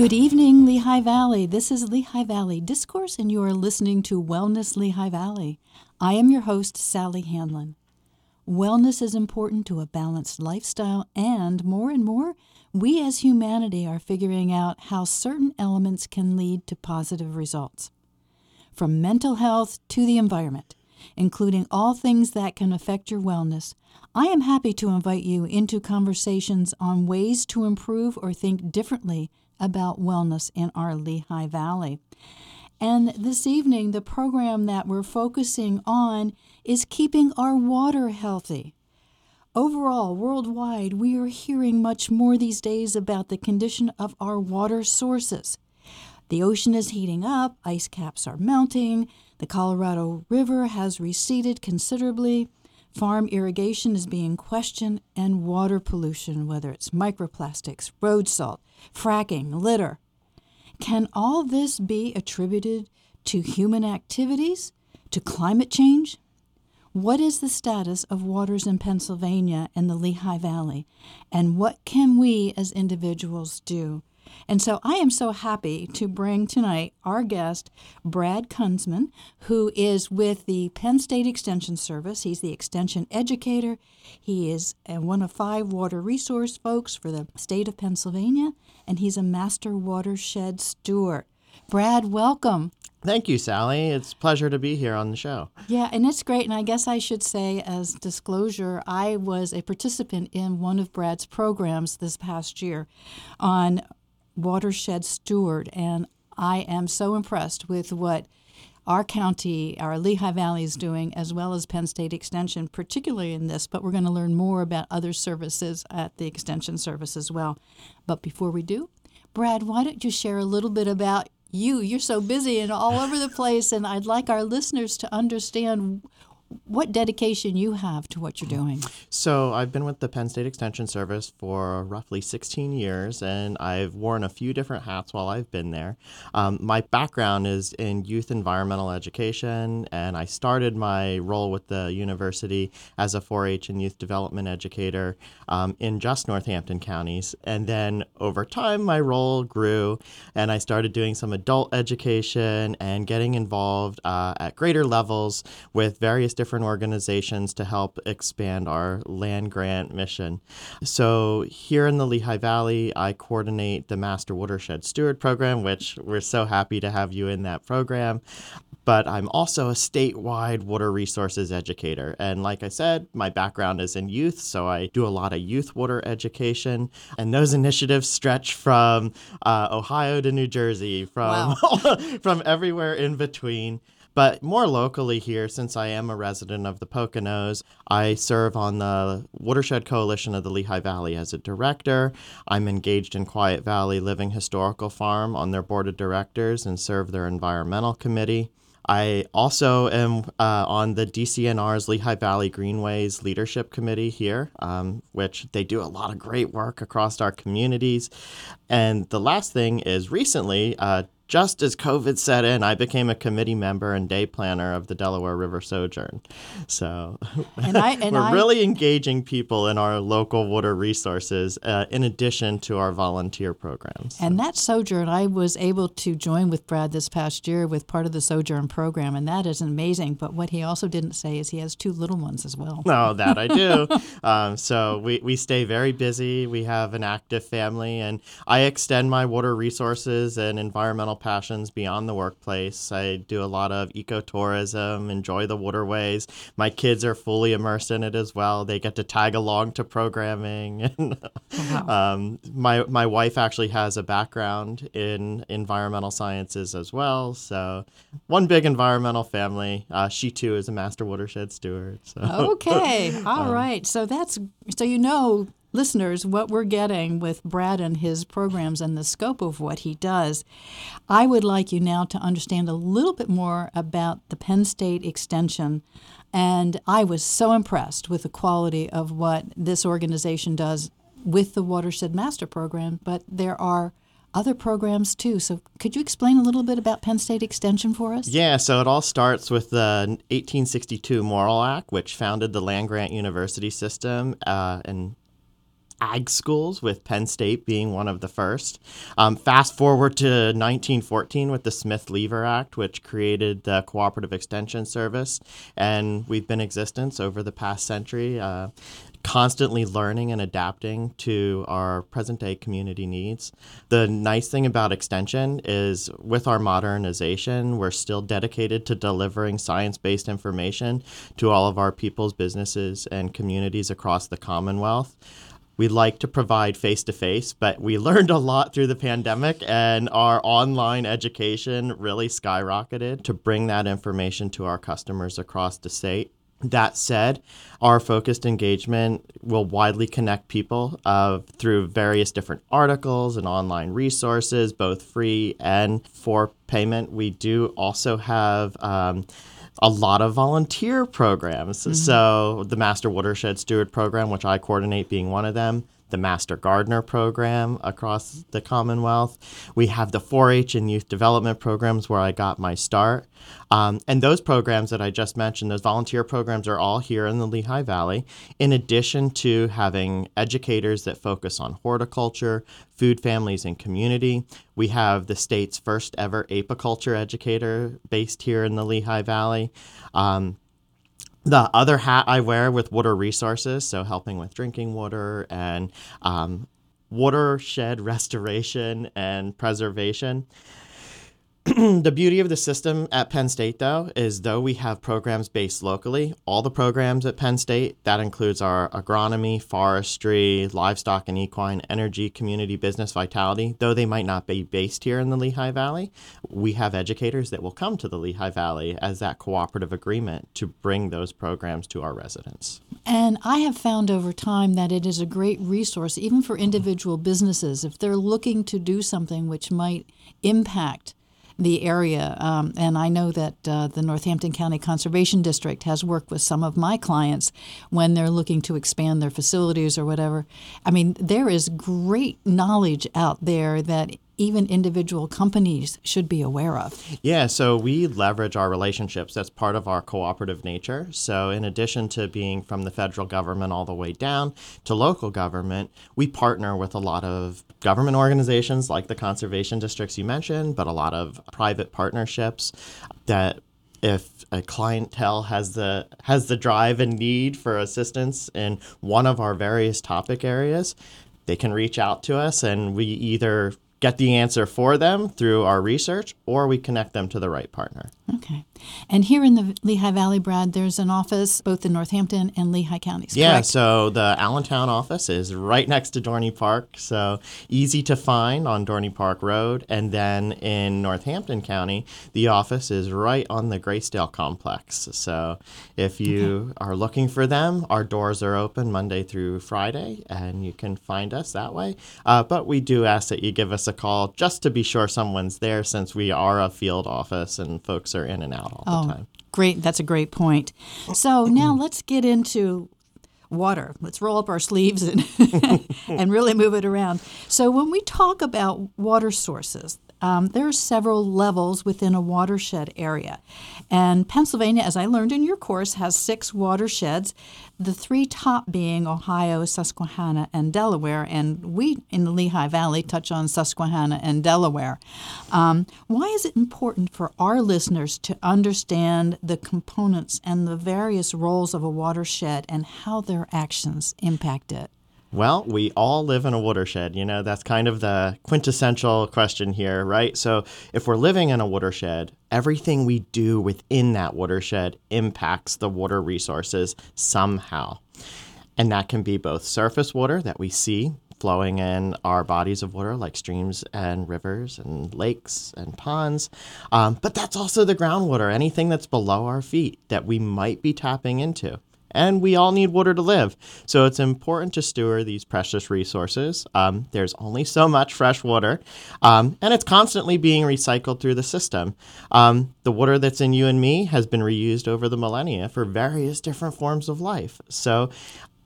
Good evening, Lehigh Valley. This is Lehigh Valley Discourse, and you are listening to Wellness Lehigh Valley. I am your host, Sally Handlon. Wellness is important to a balanced lifestyle, and more and more, we as humanity are figuring out how certain elements can lead to positive results. From mental health to the environment, including all things that can affect your wellness, I am happy to invite you into conversations on ways to improve or think differently about wellness in our Lehigh Valley. And this evening, the program that we're focusing on is keeping our water healthy. Overall, worldwide, we are hearing much more these days about the condition of our water sources. The ocean is heating up, ice caps are melting, the Colorado River has receded considerably, farm irrigation is being questioned, and water pollution, whether it's microplastics, road salt, fracking, litter. Can all this be attributed to human activities, to climate change? What is the status of waters in Pennsylvania and the Lehigh Valley, and what can we as individuals do? And so I am so happy to bring tonight our guest, Brad Kunsman, who is with the Penn State Extension Service. He's the extension educator. He is uh, one of five water resource folks for the state of Pennsylvania, and he's a master watershed steward. Brad, welcome. Thank you, Sally. It's a pleasure to be here on the show. Yeah, and it's great. And I guess I should say, as disclosure, I was a participant in one of Brad's programs this past year on watershed steward, and I am so impressed with what our county, our Lehigh Valley is doing, as well as Penn State Extension, particularly in this. But we're going to learn more about other services at the Extension Service as well. But before we do, Brad, why don't you share a little bit about you? You're so busy and all over the place, and I'd like our listeners to understand what dedication you have to what you're doing. So, I've been with the Penn State Extension Service for roughly 16 years, and I've worn a few different hats while I've been there. Um, my background is in youth environmental education, and I started my role with the university as a 4 H and youth development educator um, in just Northampton counties. And then over time, my role grew, and I started doing some adult education and getting involved uh, at greater levels with various different organizations to help expand our land grant mission. So, here in the Lehigh Valley, I coordinate the Master Watershed Steward program, which we're so happy to have you in that program but I'm also a statewide water resources educator. And like I said, my background is in youth, so I do a lot of youth water education. And those initiatives stretch from uh, Ohio to New Jersey, from wow. from everywhere in between. But more locally here, since I am a resident of the Poconos, I serve on the Watershed Coalition of the Lehigh Valley as a director. I'm engaged in Quiet Valley Living Historical Farm on their board of directors and serve their environmental committee. I also am uh, on the DCNR's Lehigh Valley Greenways Leadership Committee here, um, which they do a lot of great work across our communities. And the last thing is recently, uh, just as COVID set in, I became a committee member and day planner of the Delaware River Sojourn. So and I, and we're I, really engaging people in our local water resources uh, in addition to our volunteer programs. And that Sojourn, I was able to join with Brad this past year with part of the Sojourn program, and that is amazing. But what he also didn't say is he has two little ones as well. No, that I do. um, so we, we stay very busy. We have an active family, and I extend my water resources and environmental passions beyond the workplace. I do a lot of ecotourism, enjoy the waterways. My kids are fully immersed in it as well. They get to tag along to programming. wow. um, my my wife actually has a background in environmental sciences as well. So one big environmental family. Uh, she too is a master watershed steward. So. Okay, all um, right. So that's so you know listeners what we're getting with Brad and his programs and the scope of what he does. I would like you now to understand a little bit more about the Penn State Extension. And I was so impressed with the quality of what this organization does with the Watershed Master Program, but there are other programs too. So, could you explain a little bit about Penn State Extension for us? Yeah, so it all starts with the 1862 Morrill Act, which founded the land grant university system uh, and ag schools, with Penn State being one of the first. Um, fast forward to 1914 with the Smith Lever Act, which created the Cooperative Extension Service, and we've been in existence over the past century. Uh, constantly learning and adapting to our present day community needs. The nice thing about Extension is with our modernization, we're still dedicated to delivering science based information to all of our people's businesses and communities across the Commonwealth. We like to provide face to face, but we learned a lot through the pandemic, and our online education really skyrocketed to bring that information to our customers across the state. That said, our focused engagement will widely connect people uh, through various different articles and online resources, both free and for payment. We do also have. Um, a lot of volunteer programs. Mm-hmm. So, the Master Watershed Steward program, which I coordinate, being one of them, the Master Gardener program across the Commonwealth. We have the 4 H and youth development programs where I got my start. Um, and those programs that I just mentioned, those volunteer programs, are all here in the Lehigh Valley, in addition to having educators that focus on horticulture, food, families, and community. We have the state's first ever apiculture educator based here in the Lehigh Valley. Um, the other hat I wear with water resources, so helping with drinking water and um, watershed restoration and preservation. the beauty of the system at Penn State, though, is though we have programs based locally, all the programs at Penn State, that includes our agronomy, forestry, livestock and equine, energy, community business vitality, though they might not be based here in the Lehigh Valley, we have educators that will come to the Lehigh Valley as that cooperative agreement to bring those programs to our residents. And I have found over time that it is a great resource, even for individual businesses, if they're looking to do something which might impact the area. Um, and I know that uh, the Northampton County Conservation District has worked with some of my clients when they're looking to expand their facilities or whatever. I mean, there is great knowledge out there that even individual companies should be aware of? Yeah, so we leverage our relationships. That's part of our cooperative nature. So, in addition to being from the federal government all the way down to local government, we partner with a lot of government organizations like the conservation districts you mentioned, but a lot of private partnerships that if a clientele has the has the drive and need for assistance in one of our various topic areas, they can reach out to us and we either get the answer for them through our research or we connect them to the right partner. Okay. And here in the Lehigh Valley, Brad, there's an office both in Northampton and Lehigh counties. Yeah, correct? so the Allentown office is right next to Dorney Park, so easy to find on Dorney Park Road. And then in Northampton County, the office is right on the Gracedale complex. So if you okay. are looking for them, our doors are open Monday through Friday, and you can find us that way. Uh, but we do ask that you give us a call just to be sure someone's there since we are a field office and folks are in and out all oh, the time. Great. That's a great point. So now let's get into water. Let's roll up our sleeves and, and really move it around. So when we talk about water sources, um, there are several levels within a watershed area. And Pennsylvania, as I learned in your course, has six watersheds, the three top being Ohio, Susquehanna, and Delaware. And we in the Lehigh Valley touch on Susquehanna and Delaware. Um, why is it important for our listeners to understand the components and the various roles of a watershed and how their actions impact it? Well, we all live in a watershed. You know, that's kind of the quintessential question here, right? So, if we're living in a watershed, everything we do within that watershed impacts the water resources somehow. And that can be both surface water that we see flowing in our bodies of water, like streams and rivers and lakes and ponds. Um, but that's also the groundwater, anything that's below our feet that we might be tapping into and we all need water to live. So it's important to steward these precious resources. Um, there's only so much fresh water, um, and it's constantly being recycled through the system. Um, the water that's in you and me has been reused over the millennia for various different forms of life. So,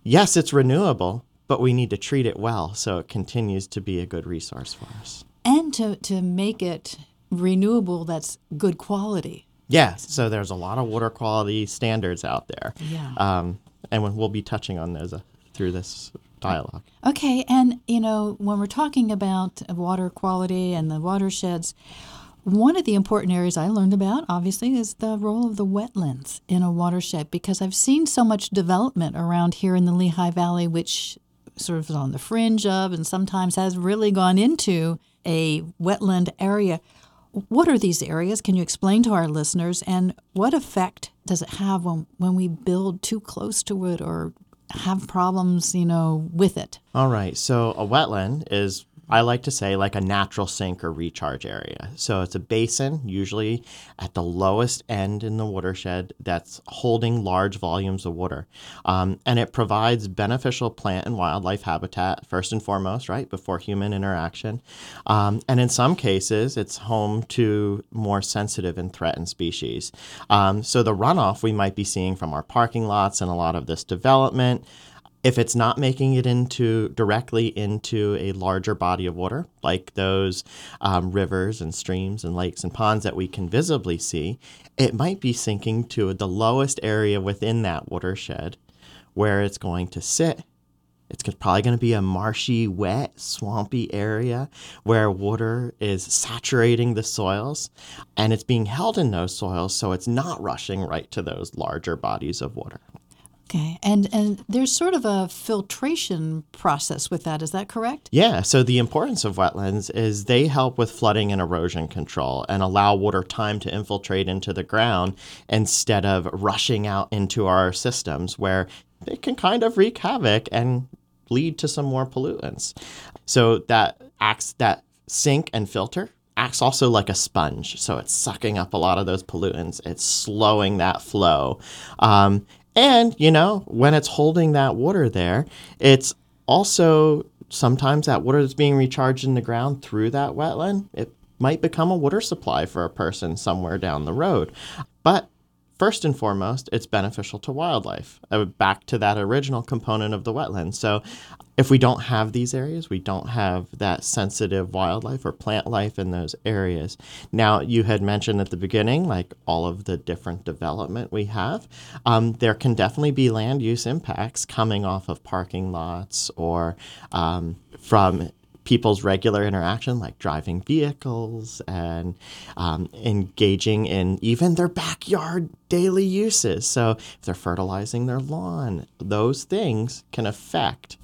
yes, it's renewable, but we need to treat it well so it continues to be a good resource for us. And to, to make it renewable that's good quality. Yes, so there's a lot of water quality standards out there. Yeah. Um, and we'll be touching on those uh, through this dialogue. Okay, and you know, when we're talking about water quality and the watersheds, one of the important areas I learned about, obviously, is the role of the wetlands in a watershed because I've seen so much development around here in the Lehigh Valley, which sort of is on the fringe of and sometimes has really gone into a wetland area. What are these areas? Can you explain to our listeners? And what effect does it have when, when we build too close to it or have problems, you know, with it? All right. So a wetland is I like to say like a natural sink or recharge area. So it's a basin, usually at the lowest end in the watershed, that's holding large volumes of water. Um, and it provides beneficial plant and wildlife habitat, first and foremost, right, before human interaction. Um, and in some cases, it's home to more sensitive and threatened species. Um, so the runoff we might be seeing from our parking lots and a lot of this development if it's not making it into directly into a larger body of water, like those um, rivers and streams and lakes and ponds that we can visibly see, it might be sinking to the lowest area within that watershed where it's going to sit. It's probably going to be a marshy, wet, swampy area where water is saturating the soils and it's being held in those soils so it's not rushing right to those larger bodies of water. Okay, and and there's sort of a filtration process with that. Is that correct? Yeah. So the importance of wetlands is they help with flooding and erosion control and allow water time to infiltrate into the ground instead of rushing out into our systems where it can kind of wreak havoc and lead to some more pollutants. So that acts that sink and filter acts also like a sponge. So it's sucking up a lot of those pollutants. It's slowing that flow. Um, and, you know, when it's holding that water there, it's also sometimes that water that's being recharged in the ground through that wetland, it might become a water supply for a person somewhere down the road. But first and foremost, it's beneficial to wildlife. Uh, back to that original component of the wetland. So if we don't have these areas, we don't have that sensitive wildlife or plant life in those areas. Now, you had mentioned at the beginning, like all of the different development we have, um, there can definitely be land use impacts coming off of parking lots or um, from people's regular interaction, like driving vehicles and um, engaging in even their backyard daily uses. So, if they're fertilizing their lawn, those things can affect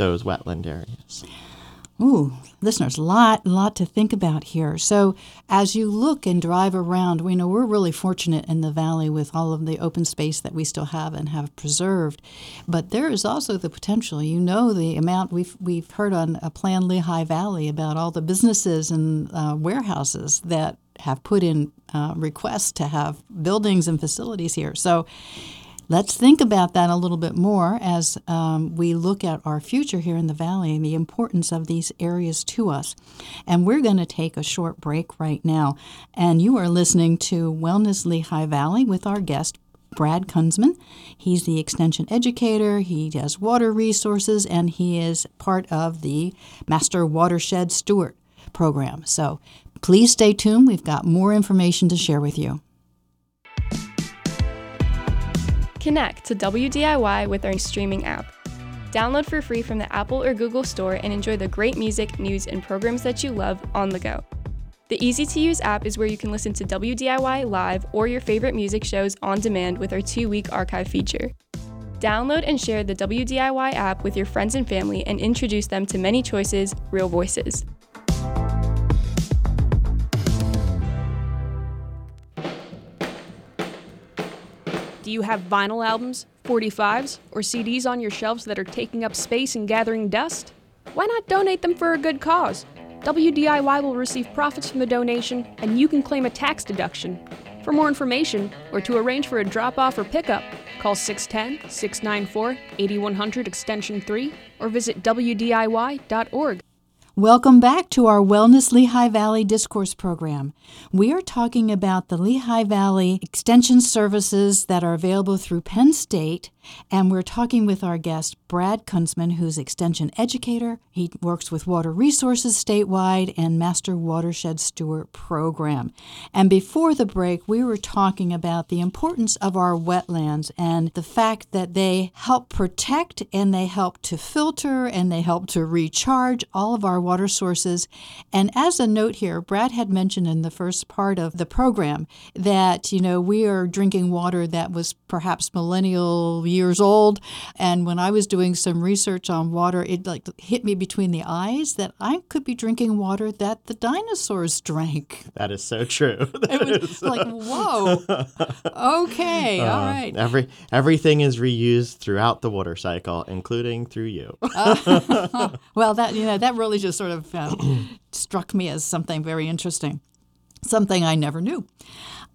those wetland areas. Ooh, listeners, a lot lot to think about here. So as you look and drive around, we know we're really fortunate in the valley with all of the open space that we still have and have preserved. But there is also the potential. You know the amount we've we've heard on a Plan Lehigh Valley about all the businesses and uh, warehouses that have put in uh, requests to have buildings and facilities here. So Let's think about that a little bit more as um, we look at our future here in the Valley and the importance of these areas to us. And we're going to take a short break right now. And you are listening to Wellness Lehigh Valley with our guest, Brad Kunsman. He's the extension educator, he does water resources, and he is part of the Master Watershed Steward program. So please stay tuned. We've got more information to share with you. Connect to WDIY with our streaming app. Download for free from the Apple or Google Store and enjoy the great music, news, and programs that you love on the go. The easy to use app is where you can listen to WDIY live or your favorite music shows on demand with our two week archive feature. Download and share the WDIY app with your friends and family and introduce them to many choices, real voices. Do you have vinyl albums, 45s, or CDs on your shelves that are taking up space and gathering dust? Why not donate them for a good cause? WDIY will receive profits from the donation, and you can claim a tax deduction. For more information, or to arrange for a drop off or pickup, call 610 694 8100 Extension 3 or visit WDIY.org. Welcome back to our Wellness Lehigh Valley Discourse program. We are talking about the Lehigh Valley Extension services that are available through Penn State, and we're talking with our guest, Brad Kunsman, who's Extension Educator. He works with Water Resources statewide and Master Watershed Steward Program. And before the break, we were talking about the importance of our wetlands and the fact that they help protect and they help to filter and they help to recharge all of our water sources. And as a note here, Brad had mentioned in the first part of the program that, you know, we are drinking water that was perhaps millennial years old. And when I was doing some research on water, it like hit me between the eyes that I could be drinking water that the dinosaurs drank. That is so true. It was like, whoa. Okay, all Uh, right. Every everything is reused throughout the water cycle, including through you. Well, that you know that really just sort of uh, struck me as something very interesting, something I never knew.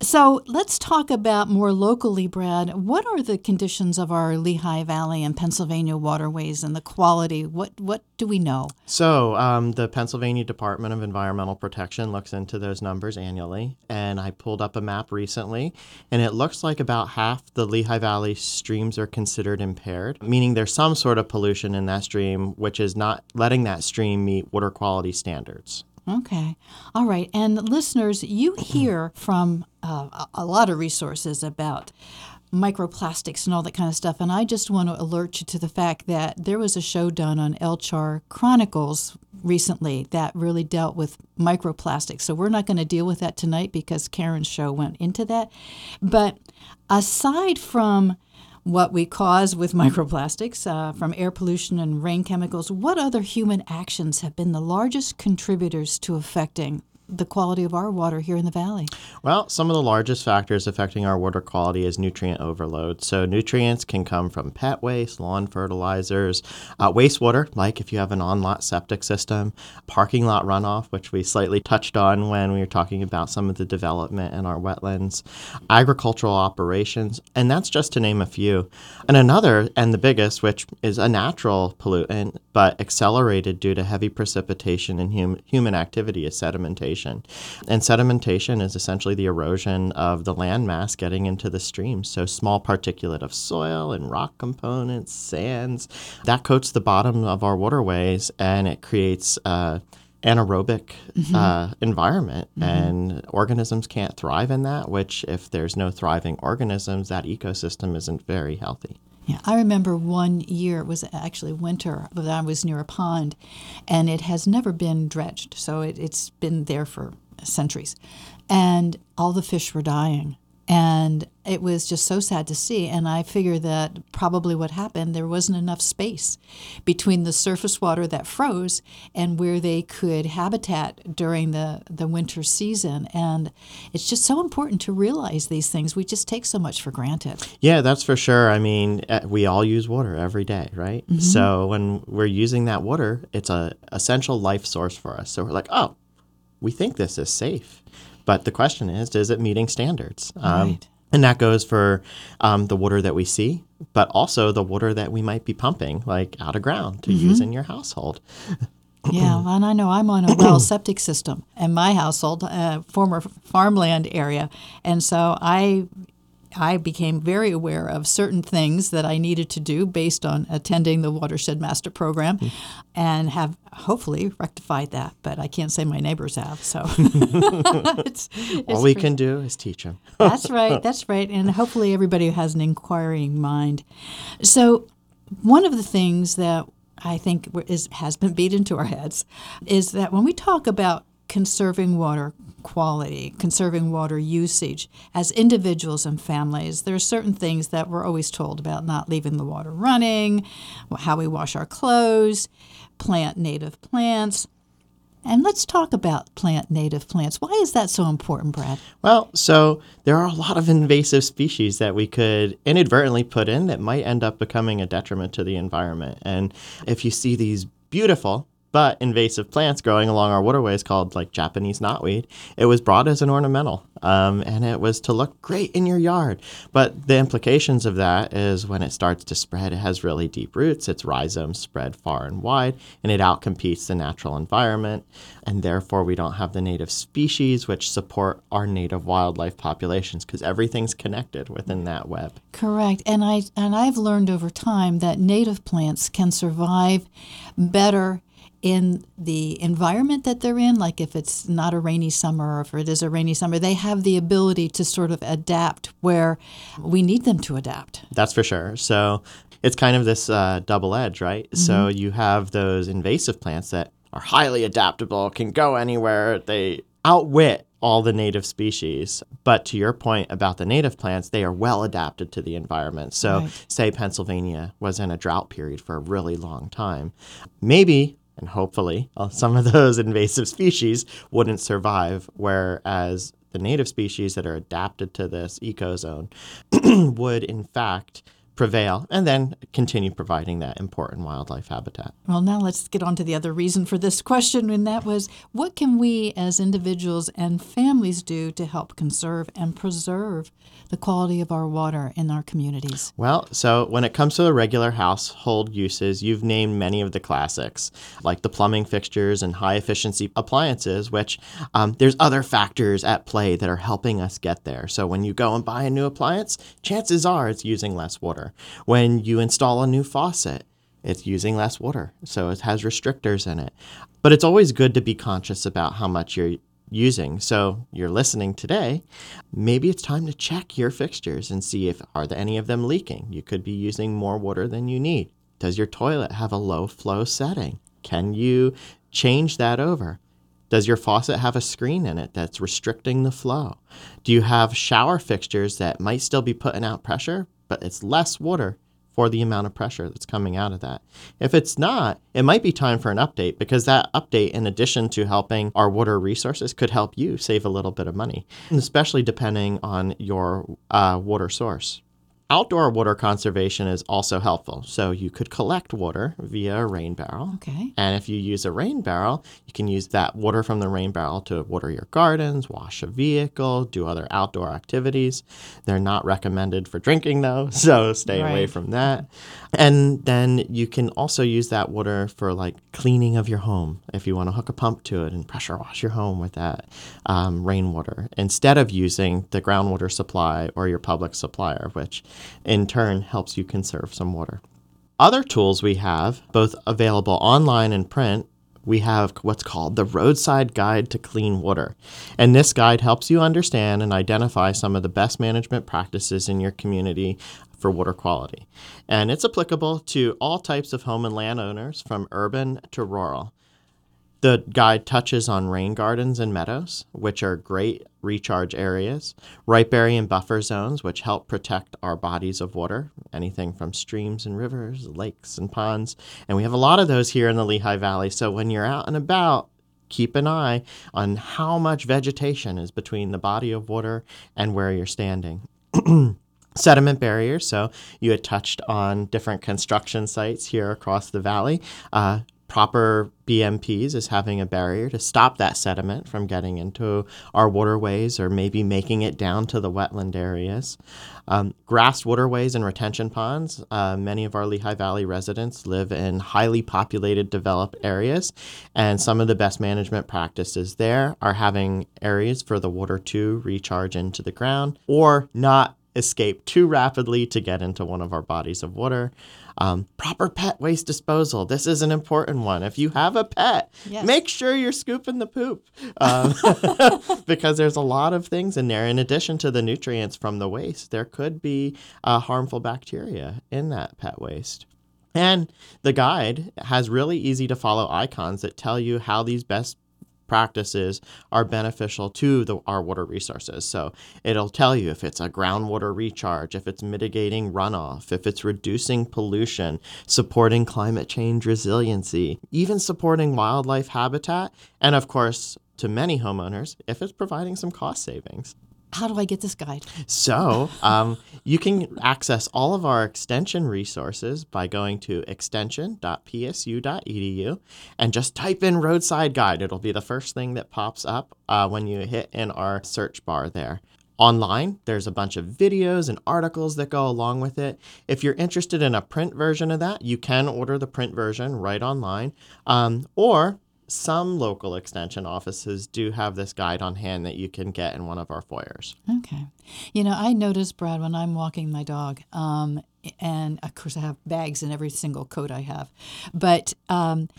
So let's talk about more locally, Brad. What are the conditions of our Lehigh Valley and Pennsylvania waterways and the quality? What what do we know? So, um, the Pennsylvania Department of Environmental Protection looks into those numbers annually, and I pulled up a map recently, and it looks like about half the Lehigh Valley streams are considered impaired, meaning there's some sort of pollution in that stream, which is not letting that stream meet water quality standards. Okay. All right. And listeners, you hear from uh, a- lot of resources about microplastics and all that kind of stuff. And I just want to alert you to the fact that there was a show done on Elchar Chronicles recently that really dealt with microplastics. So we're not going to deal with that tonight because Karen's show went into that. But aside from what we cause with microplastics uh, from air pollution and rain chemicals, what other human actions have been the largest contributors to affecting the quality of our water here in the valley? Well, some of the largest factors affecting our water quality is nutrient overload. So, nutrients can come from pet waste, lawn fertilizers, uh, wastewater, like if you have an on lot septic system, parking lot runoff, which we slightly touched on when we were talking about some of the development in our wetlands, agricultural operations, and that's just to name a few. And another, and the biggest, which is a natural pollutant, but accelerated due to heavy precipitation and hum- human activity, is sedimentation. And sedimentation is essentially the erosion of the land mass getting into the streams. So small particulate of soil and rock components, sands, that coats the bottom of our waterways and it creates uh, anaerobic uh, environment. And organisms can't thrive in that which if there's no thriving organisms that ecosystem isn't very healthy Yeah, I remember one year, it was actually winter, but I was near a pond, and it has never been dredged. So it, it's been there for centuries. And all the fish were dying. And it was just so sad to see. And I figure that probably what happened, there wasn't enough space between the surface water that froze and where they could habitat during the, the winter season. And it's just so important to realize these things. We just take so much for granted. Yeah, that's for sure. I mean, eh, we all use water every day, right? Mm-hmm. So when we're using that water, it's a essential life source for us. So we're like, oh, we think this is safe, but the question is, is it meeting standards? Um, Right. And that goes for um, the water that we see, but also the water that we might be pumping, like out of ground, to Mm-hmm. use in your household. Yeah, and I know I'm on a well septic system in my household, uh, former farmland area, and so I I became very aware of certain things that I needed to do based on attending the Watershed Master Program, hmm. and have hopefully rectified that. But I can't say my neighbors have. So it's, All we can do is teach them. that's right. That's right. And hopefully everybody has an inquiring mind. So one of the things that I think is has been beat into our heads is that when we talk about conserving water quality, conserving water usage as individuals and families, there are certain things that we're always told about not leaving the water running, how we wash our clothes, plant native plants. And let's talk about plant native plants. Why is that so important, Brad? Well, so there are a lot of invasive species that we could inadvertently put in that might end up becoming a detriment to the environment. And if you see these beautiful but invasive plants growing along our waterways called like Japanese knotweed, it was brought as an ornamental um, and it was to look great in your yard. But the implications of that is when it starts to spread, it has really deep roots, its rhizomes spread far and wide, and it outcompetes the natural environment. And therefore, we don't have the native species which support our native wildlife populations because everything's connected within that web. Correct. And I and I've learned over time that native plants can survive better in the environment that they're in, like if it's not a rainy summer or if it is a rainy summer, they have the ability to sort of adapt where we need them to adapt. That's for sure. So it's kind of this uh, double edge, right? Mm-hmm. So you have those invasive plants that are highly adaptable, can go anywhere, they outwit all the native species. But to your point about the native plants, they are well adapted to the environment. So, right. say Pennsylvania was in a drought period for a really long time. Maybe and hopefully uh, some of those invasive species wouldn't survive, whereas the native species that are adapted to this ecozone would, in fact, prevail and then continue providing that important wildlife habitat. Well, now let's get on to the other reason for this question, and that was what can we as individuals and families do to help conserve and preserve the quality of our water in our communities? Well, so when it comes to the regular household uses, you've named many of the classics, like the plumbing fixtures and high efficiency appliances, which um, there's other factors at play that are helping us get there. So when you go and buy a new appliance, chances are it's using less water water. When you install a new faucet, it's using less water, so it has restrictors in it. But it's always good to be conscious about how much you're using. So you're listening today, maybe it's time to check your fixtures and see if are there any of them leaking. You could be using more water than you need. Does your toilet have a low flow setting? Can you change that over? Does your faucet have a screen in it that's restricting the flow? Do you have shower fixtures that might still be putting out pressure, but it's less water for the amount of pressure that's coming out of that. If it's not, it might be time for an update because that update, in addition to helping our water resources, could help you save a little bit of money, especially depending on your uh, water source. Outdoor water conservation is also helpful. So you could collect water via a rain barrel. Okay. And if you use a rain barrel, you can use that water from the rain barrel to water your gardens, wash a vehicle, do other outdoor activities. They're not recommended for drinking though, so stay right. away from that. And then you can also use that water for like cleaning of your home if you want to hook a pump to it and pressure wash your home with that um, rainwater instead of using the groundwater supply or your public supplier, which in turn helps you conserve some water. Other tools we have, both available online and print, we have what's called the Roadside Guide to Clean Water. And this guide helps you understand and identify some of the best management practices in your community for water quality. And it's applicable to all types of home and landowners from urban to rural. The guide touches on rain gardens and meadows, which are great recharge areas, riparian buffer zones, which help protect our bodies of water, anything from streams and rivers, lakes and ponds. And we have a lot of those here in the Lehigh Valley. So when you're out and about, keep an eye on how much vegetation is between the body of water and where you're standing. sediment barriers. So you had touched on different construction sites here across the valley. Uh, proper BMPs is having a barrier to stop that sediment from getting into our waterways or maybe making it down to the wetland areas. Um, grassed waterways and retention ponds. Uh, many of our Lehigh Valley residents live in highly populated, developed areas, and some of the best management practices there are having areas for the water to recharge into the ground or not escape too rapidly to get into one of our bodies of water. Um, proper pet waste disposal. This is an important one. If you have a pet, yes. make sure you're scooping the poop um, because there's a lot of things in there. In addition to the nutrients from the waste, there could be uh, harmful bacteria in that pet waste. And the guide has really easy to follow icons that tell you how these best practices are beneficial to the, our water resources. So it'll tell you if it's a groundwater recharge, if it's mitigating runoff, if it's reducing pollution, supporting climate change resiliency, even supporting wildlife habitat, and of course, to many homeowners, if it's providing some cost savings. How do I get this guide? So um, you can access all of our extension resources by going to extension.psu.edu and just type in roadside guide. It'll be the first thing that pops up uh, when you hit in our search bar there. Online, there's a bunch of videos and articles that go along with it. If you're interested in a print version of that, you can order the print version right online. Um, or some local extension offices do have this guide on hand that you can get in one of our foyers. Okay. You know, I notice, Brad, when I'm walking my dog, um, and of course I have bags in every single coat I have, but um,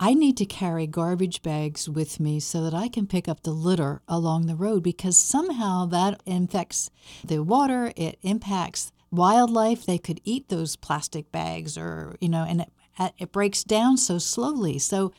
I need to carry garbage bags with me so that I can pick up the litter along the road because somehow that infects the water, it impacts wildlife. They could eat those plastic bags or, you know, and it, it breaks down so slowly. So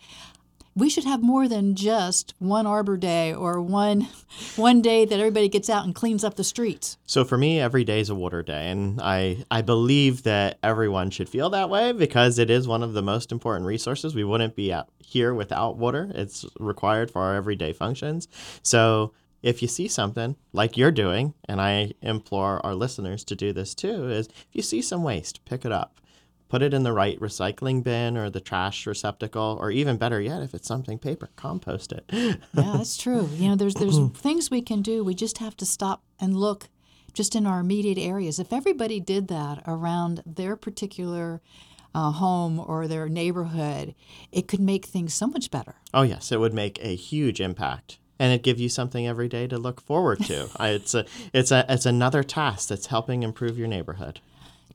we should have more than just one Arbor Day or one one day that everybody gets out and cleans up the streets. So for me, every day is a water day, and I I believe that everyone should feel that way because it is one of the most important resources. We wouldn't be out here without water. It's required for our everyday functions. So if you see something like you're doing, and I implore our listeners to do this too, is if you see some waste, pick it up put it in the right recycling bin or the trash receptacle, or even better yet, if it's something paper, compost it. yeah, that's true. You know, there's there's things we can do. We just have to stop and look just in our immediate areas. If everybody did that around their particular uh, home or their neighborhood, it could make things so much better. Oh yes, it would make a huge impact and it give you something every day to look forward to. it's a it's a it's another task that's helping improve your neighborhood.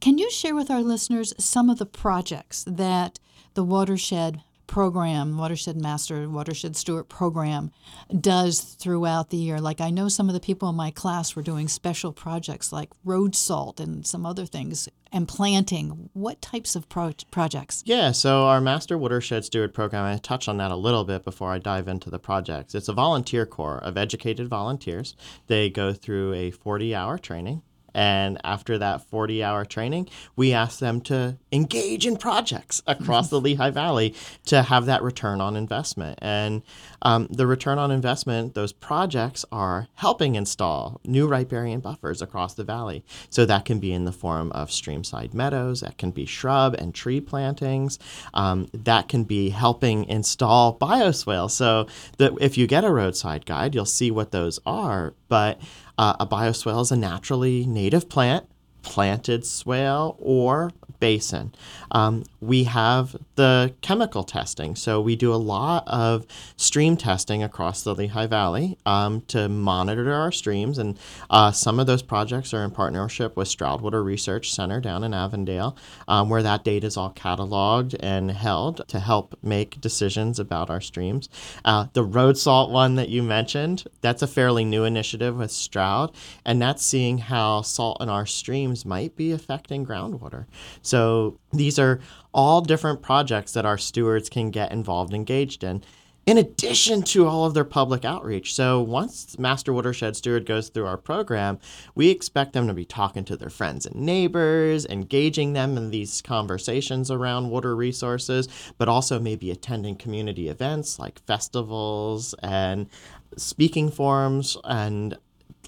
Can you share with our listeners some of the projects that the Watershed program, Watershed Master, Watershed Steward program does throughout the year? Like I know some of the people in my class were doing special projects like road salt and some other things and planting. What types of pro- projects? Yeah, so our Master Watershed Steward program, I touched on that a little bit before I dive into the projects. It's a volunteer corps of educated volunteers. They go through a 40 hour training and after that 40 hour training, we ask them to engage in projects across the Lehigh Valley to have that return on investment. And um, the return on investment, those projects are helping install new riparian buffers across the valley. So that can be in the form of streamside meadows, that can be shrub and tree plantings, um, that can be helping install bioswales. So that if you get a roadside guide, you'll see what those are. But uh, a bioswale is a naturally native plant, planted swale, or basin. Um, we have the chemical testing. So we do a lot of stream testing across the Lehigh Valley um, to monitor our streams. And uh, some of those projects are in partnership with Stroud Water Research Center down in Avondale, um, where that data is all cataloged and held to help make decisions about our streams. Uh, the road salt one that you mentioned, that's a fairly new initiative with Stroud, and that's seeing how salt in our streams might be affecting groundwater. So these are all different projects that our stewards can get involved, engaged in in addition to all of their public outreach. So once Master Watershed Steward goes through our program, we expect them to be talking to their friends and neighbors, engaging them in these conversations around water resources, but also maybe attending community events like festivals and speaking forums and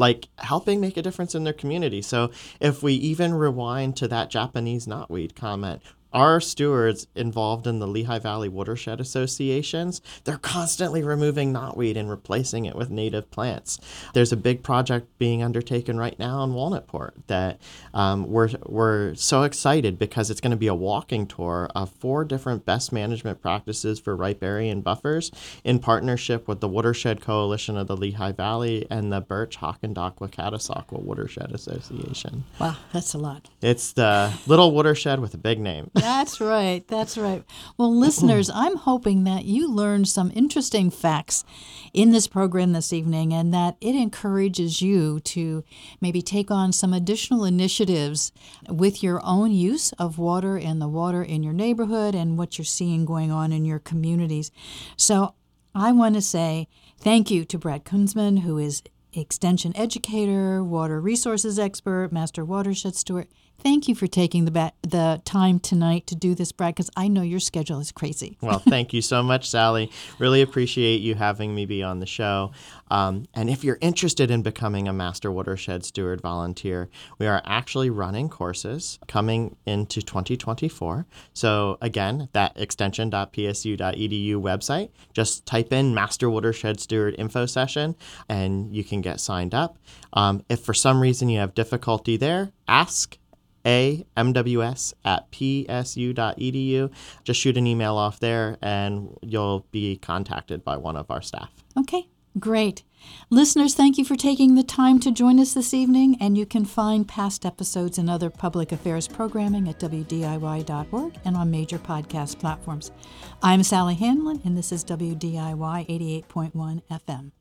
like helping make a difference in their community. So if we even rewind to that Japanese knotweed comment, our stewards involved in the Lehigh Valley Watershed Associations, they're constantly removing knotweed and replacing it with native plants. There's a big project being undertaken right now in Walnutport that um, we're, we're so excited because it's going to be a walking tour of four different best management practices for riparian buffers in partnership with the Watershed Coalition of the Lehigh Valley and the Bertsch Hokendauqua Catasauqua Watershed Association. Wow, that's a lot. It's the little watershed with a big name. That's right. That's right. Well, listeners, I'm hoping that you learned some interesting facts in this program this evening and that it encourages you to maybe take on some additional initiatives with your own use of water and the water in your neighborhood and what you're seeing going on in your communities. So I want to say thank you to Brad Kunsman, who is extension educator, water resources expert, master watershed steward. Thank you for taking the ba- the time tonight to do this, Brad, because I know your schedule is crazy. Well, thank you so much, Sally. Really appreciate you having me be on the show. Um, and if you're interested in becoming a Master Watershed Steward volunteer, we are actually running courses coming into 2024. So, again, that extension.psu.edu website, just type in Master Watershed Steward info session and you can get signed up. Um, if for some reason you have difficulty there, ask amws at psu.edu. Just shoot an email off there and you'll be contacted by one of our staff. Okay, great. Listeners, thank you for taking the time to join us this evening, and you can find past episodes and other public affairs programming at WDIY.org and on major podcast platforms. I'm Sally Handlon, and this is WDIY 88.1 FM.